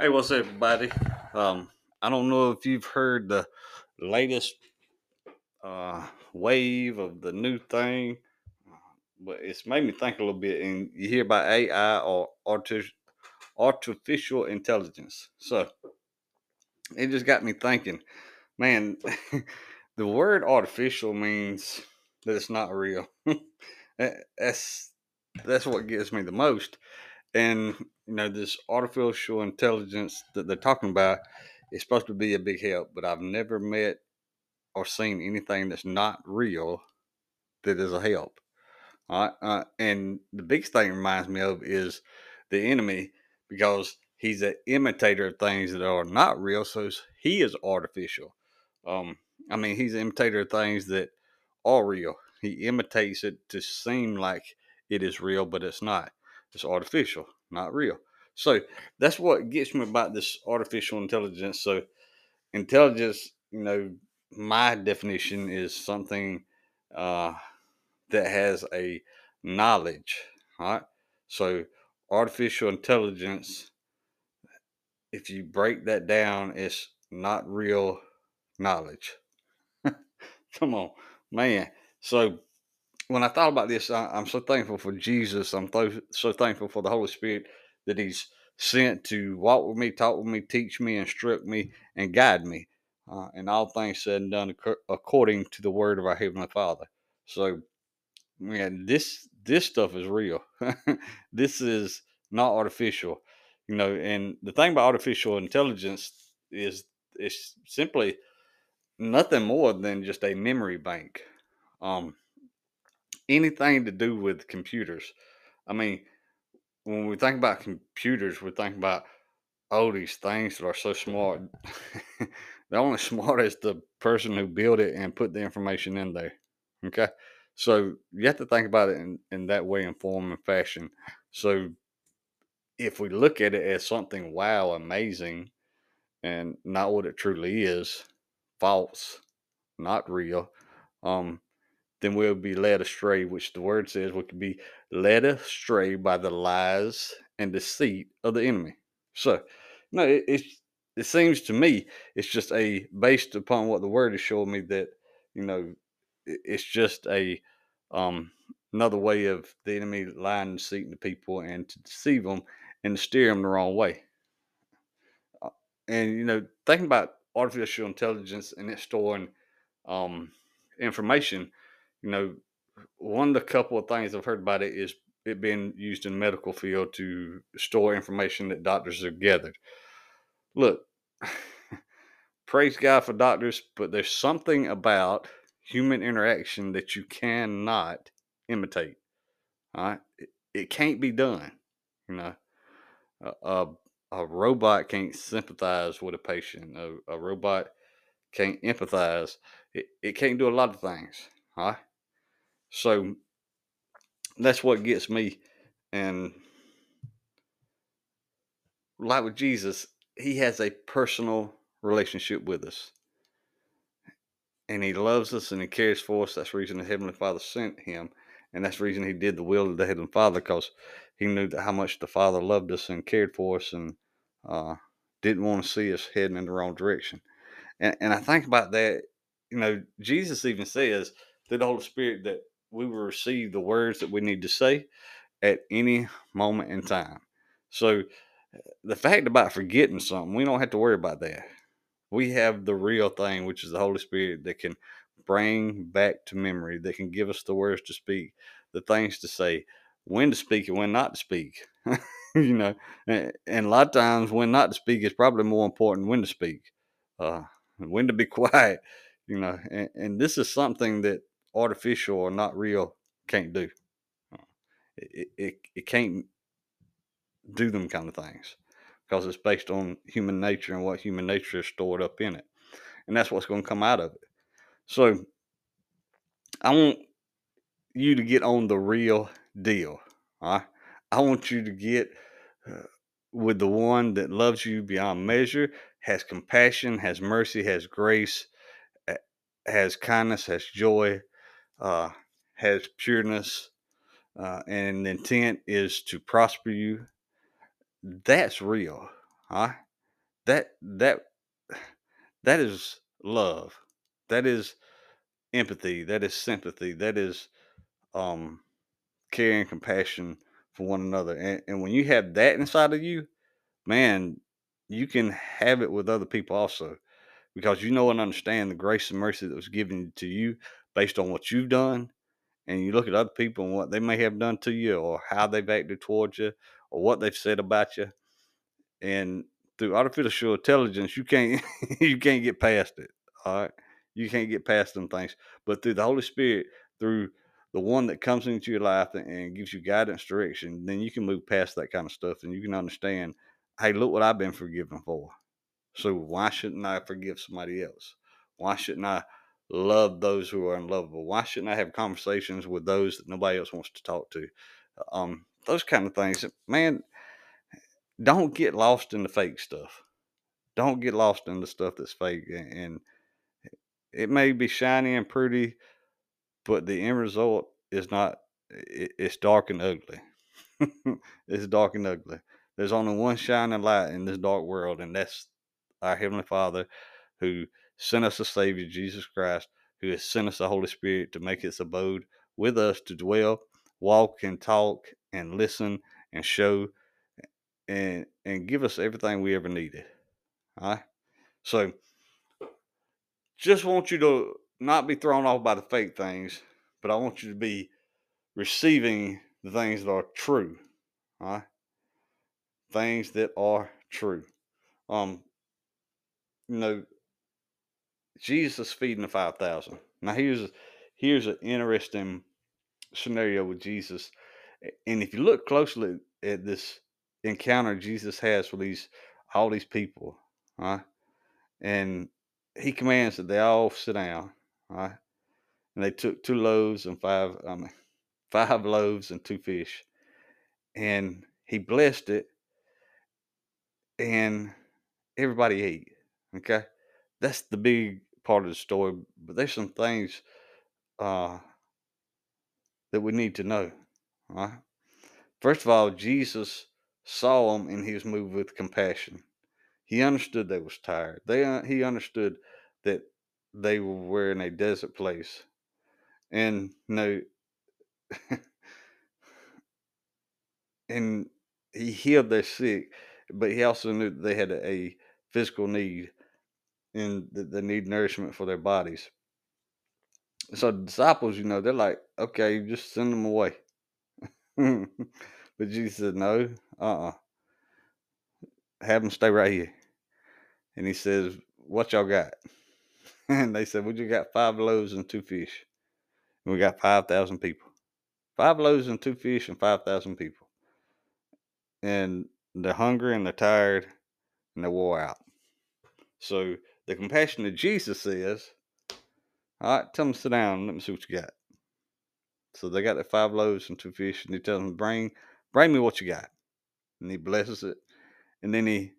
Hey, what's up, everybody? Um, I don't know if you've heard the latest uh, wave of the new thing, but it's made me think a little bit. And you hear about AI or arti- artificial intelligence. So it just got me thinking, man, the word artificial means that it's not real. that's that's what gets me the most. And you know, this artificial intelligence that they're talking about is supposed to be a big help, but I've never met or seen anything that's not real that is a help. All right. Uh, and the biggest thing it reminds me of is the enemy because he's an imitator of things that are not real. So he is artificial. Um, I mean, he's an imitator of things that are real. He imitates it to seem like it is real, but it's not. It's artificial, not real. So that's what gets me about this artificial intelligence. So intelligence, you know, my definition is something uh, that has a knowledge. Right. So artificial intelligence, if you break that down, it's not real knowledge. Come on, man. So when I thought about this, I, am so thankful for Jesus. I'm th- so thankful for the Holy Spirit that He's sent to walk with me, talk with me, teach me, instruct me, and guide me. Uh, and all things said and done according to the word of our Heavenly Father. So, man, this this stuff is real. this is not artificial, you know. And the thing about artificial intelligence is it's simply nothing more than just a memory bank. Um, anything to do with computers. I mean, when we think about computers, we think about all these things that are so smart. They're only smart as the person who built it and put the information in there. Okay. So you have to think about it in, in that way, in form and fashion. So if we look at it as something wow, amazing, and not what it truly is, false, not real, um, then we'll be led astray, which the word says we could be led astray by the lies and deceit of the enemy. So, no, it, it, it seems to me it's just a based upon what the word is showing me that you know it's just a um another way of the enemy lying and deceiving the people and to deceive them and steer them the wrong way. Uh, and you know, thinking about artificial intelligence and it storing um, information, you know, one of the couple of things I've heard about it is it being used in the medical field to store information that doctors have gathered. Look, praise God for doctors, but there's something about human interaction that you cannot imitate. All right, it, it can't be done. You know, a, a, a, robot can't sympathize with a patient. A, a robot can't empathize. It, it can't do a lot of things. All right. So that's what gets me. And like with Jesus, he has a personal relationship with us. And he loves us and he cares for us. That's the reason the Heavenly Father sent him. And that's the reason he did the will of the Heavenly Father because he knew how much the Father loved us and cared for us and uh, didn't want to see us heading in the wrong direction. And, and I think about that, you know, Jesus even says through the Holy Spirit that we will receive the words that we need to say at any moment in time. So the fact about forgetting something, we don't have to worry about that. We have the real thing, which is the Holy Spirit that can bring back to memory, that can give us the words to speak, the things to say, when to speak and when not to speak. you know, and, and, a lot of times when not to speak is probably more important when to speak, uh, when to be quiet. You know, and, and this is something that artificial or not real can't do. It, it, it can't do them kind of things because it's based on human nature and what human nature is stored up in it. And that's what's going to come out of it. So I want you to get on the real deal. All right? I want you to get uh, with the one that loves you beyond measure, has compassion, has mercy, has grace, has kindness, has joy, uh, has pureness, uh, and intent is to prosper you. That's real. Huh? that that that is love. That is empathy. That is sympathy. That is um care and compassion for one another. And, and when you have that inside of you, man, you can have it with other people also because you know and understand the grace and mercy that was given to you based on what you've done. And you look at other people and what they may have done to you or how they've acted towards you or what they've said about you. And through artificial intelligence, you can't you can't get past it. All right. You can't get past them things. But through the Holy Spirit, through the one that comes into your life and gives you guidance, direction, then you can move past that kind of stuff and you can understand, hey, look what I've been forgiven for. So why shouldn't I forgive somebody else? Why shouldn't I love those who are unlovable? Why shouldn't I have conversations with those that nobody else wants to talk to? Um, those kind of things, man. Don't get lost in the fake stuff. Don't get lost in the stuff that's fake, and it may be shiny and pretty, but the end result is not. It's dark and ugly. it's dark and ugly. There's only one shining light in this dark world, and that's our Heavenly Father who sent us a Savior, Jesus Christ, who has sent us the Holy Spirit to make its abode with us to dwell, walk, and talk, and listen, and show, and and give us everything we ever needed. All right. So just want you to not be thrown off by the fake things, but I want you to be receiving the things that are true. All right. Things that are true. Um, you know, Jesus feeding the five thousand. Now here's here's an interesting scenario with Jesus, and if you look closely at this encounter Jesus has with these all these people, right? And he commands that they all sit down, right? And they took two loaves and five, mean, five loaves and two fish, and he blessed it, and everybody ate. Okay, that's the big part of the story. But there's some things uh, that we need to know. Right? First of all, Jesus saw them and he was moved with compassion. He understood they was tired. They uh, he understood that they were in a desert place, and you know, and he healed their sick, but he also knew that they had a, a physical need and they need nourishment for their bodies. So the disciples, you know, they're like, okay, just send them away. but Jesus said, no, uh uh-uh. uh Have them stay right here. And he says, what y'all got? And they said, we just got five loaves and two fish. And we got 5,000 people. Five loaves and two fish and 5,000 people. And they're hungry and they're tired and they're wore out. So the compassion of Jesus is, all right, tell them to sit down. Let me see what you got. So they got their five loaves and two fish, and he tells them, bring, bring me what you got. And he blesses it. And then he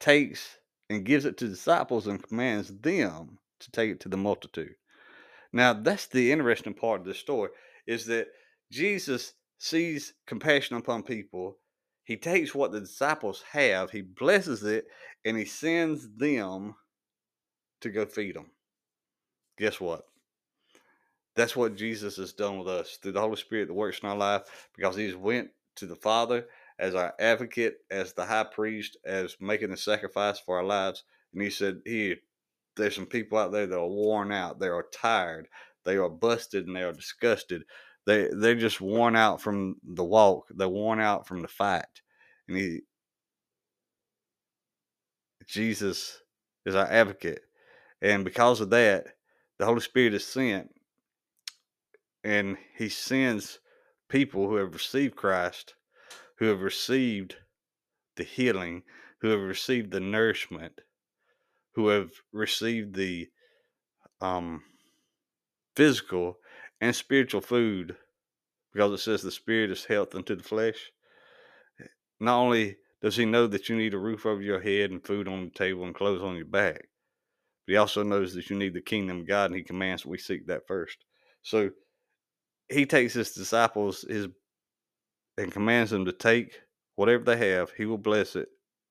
takes and gives it to disciples and commands them to take it to the multitude. Now, that's the interesting part of the story is that Jesus sees compassion upon people. He takes what the disciples have, he blesses it, and he sends them to go feed them. Guess what? That's what Jesus has done with us through the Holy Spirit that works in our life because he's went to the Father as our advocate, as the high priest, as making the sacrifice for our lives. And he said, Here, there's some people out there that are worn out, they are tired, they are busted, and they are disgusted. They they're just worn out from the walk, they're worn out from the fight. And he Jesus is our advocate. And because of that, the Holy Spirit is sent and he sends people who have received Christ, who have received the healing, who have received the nourishment, who have received the um, physical and spiritual food, because it says the spirit is health unto the flesh. Not only does he know that you need a roof over your head and food on the table and clothes on your back, but he also knows that you need the kingdom of God and he commands we seek that first. So he takes his disciples his and commands them to take whatever they have, he will bless it,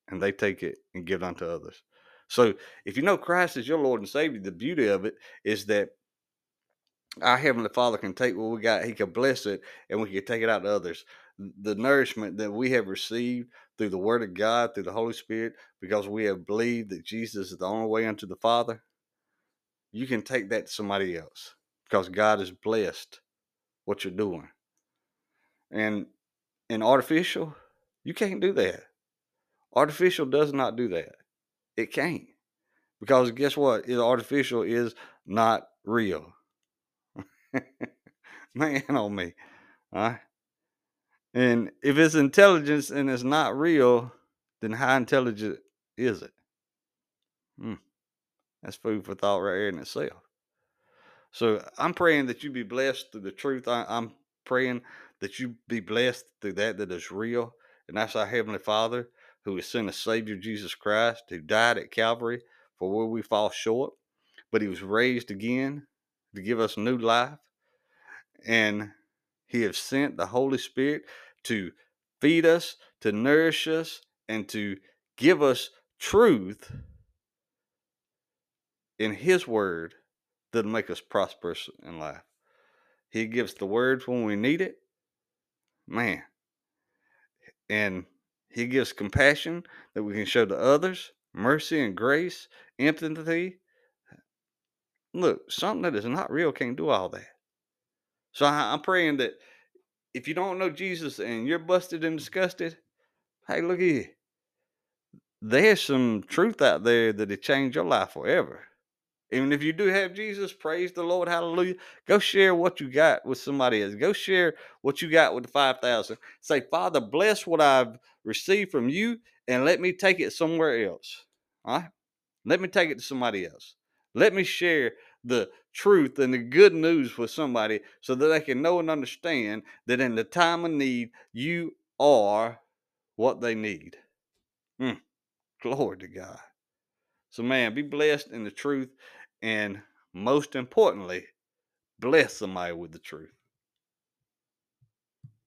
and they take it and give it unto others. So if you know Christ is your Lord and Savior, the beauty of it is that our Heavenly Father can take what we got, He can bless it, and we can take it out to others. The nourishment that we have received through the Word of God, through the Holy Spirit, because we have believed that Jesus is the only way unto the Father, you can take that to somebody else because God has blessed what you're doing. And in artificial, you can't do that. Artificial does not do that. It can't. Because guess what? It artificial is not real. Man on me. All right. And if it's intelligence and it's not real, then how intelligent is it? Hmm. That's food for thought right here in itself. So I'm praying that you be blessed through the truth. I, am praying that you be blessed through that that is real. And that's our Heavenly Father who has sent a Savior, Jesus Christ, who died at Calvary for where we fall short, but he was raised again to give us new life. And he has sent the Holy Spirit to feed us, to nourish us, and to give us truth in his word that'll make us prosperous in life. He gives the words when we need it. Man. And he gives compassion that we can show to others, mercy and grace, empathy. Look, something that is not real can't do all that. So I'm praying that if you don't know Jesus and you're busted and disgusted, hey, look here. There's some truth out there that it changed your life forever. Even if you do have Jesus, praise the Lord, hallelujah. Go share what you got with somebody else. Go share what you got with the 5,000. Say, Father, bless what I've received from you and let me take it somewhere else. All right? Let me take it to somebody else. Let me share the truth and the good news with somebody so that they can know and understand that in the time of need, you are what they need. Mm, glory to God. So, man, be blessed in the truth and most importantly, bless somebody with the truth.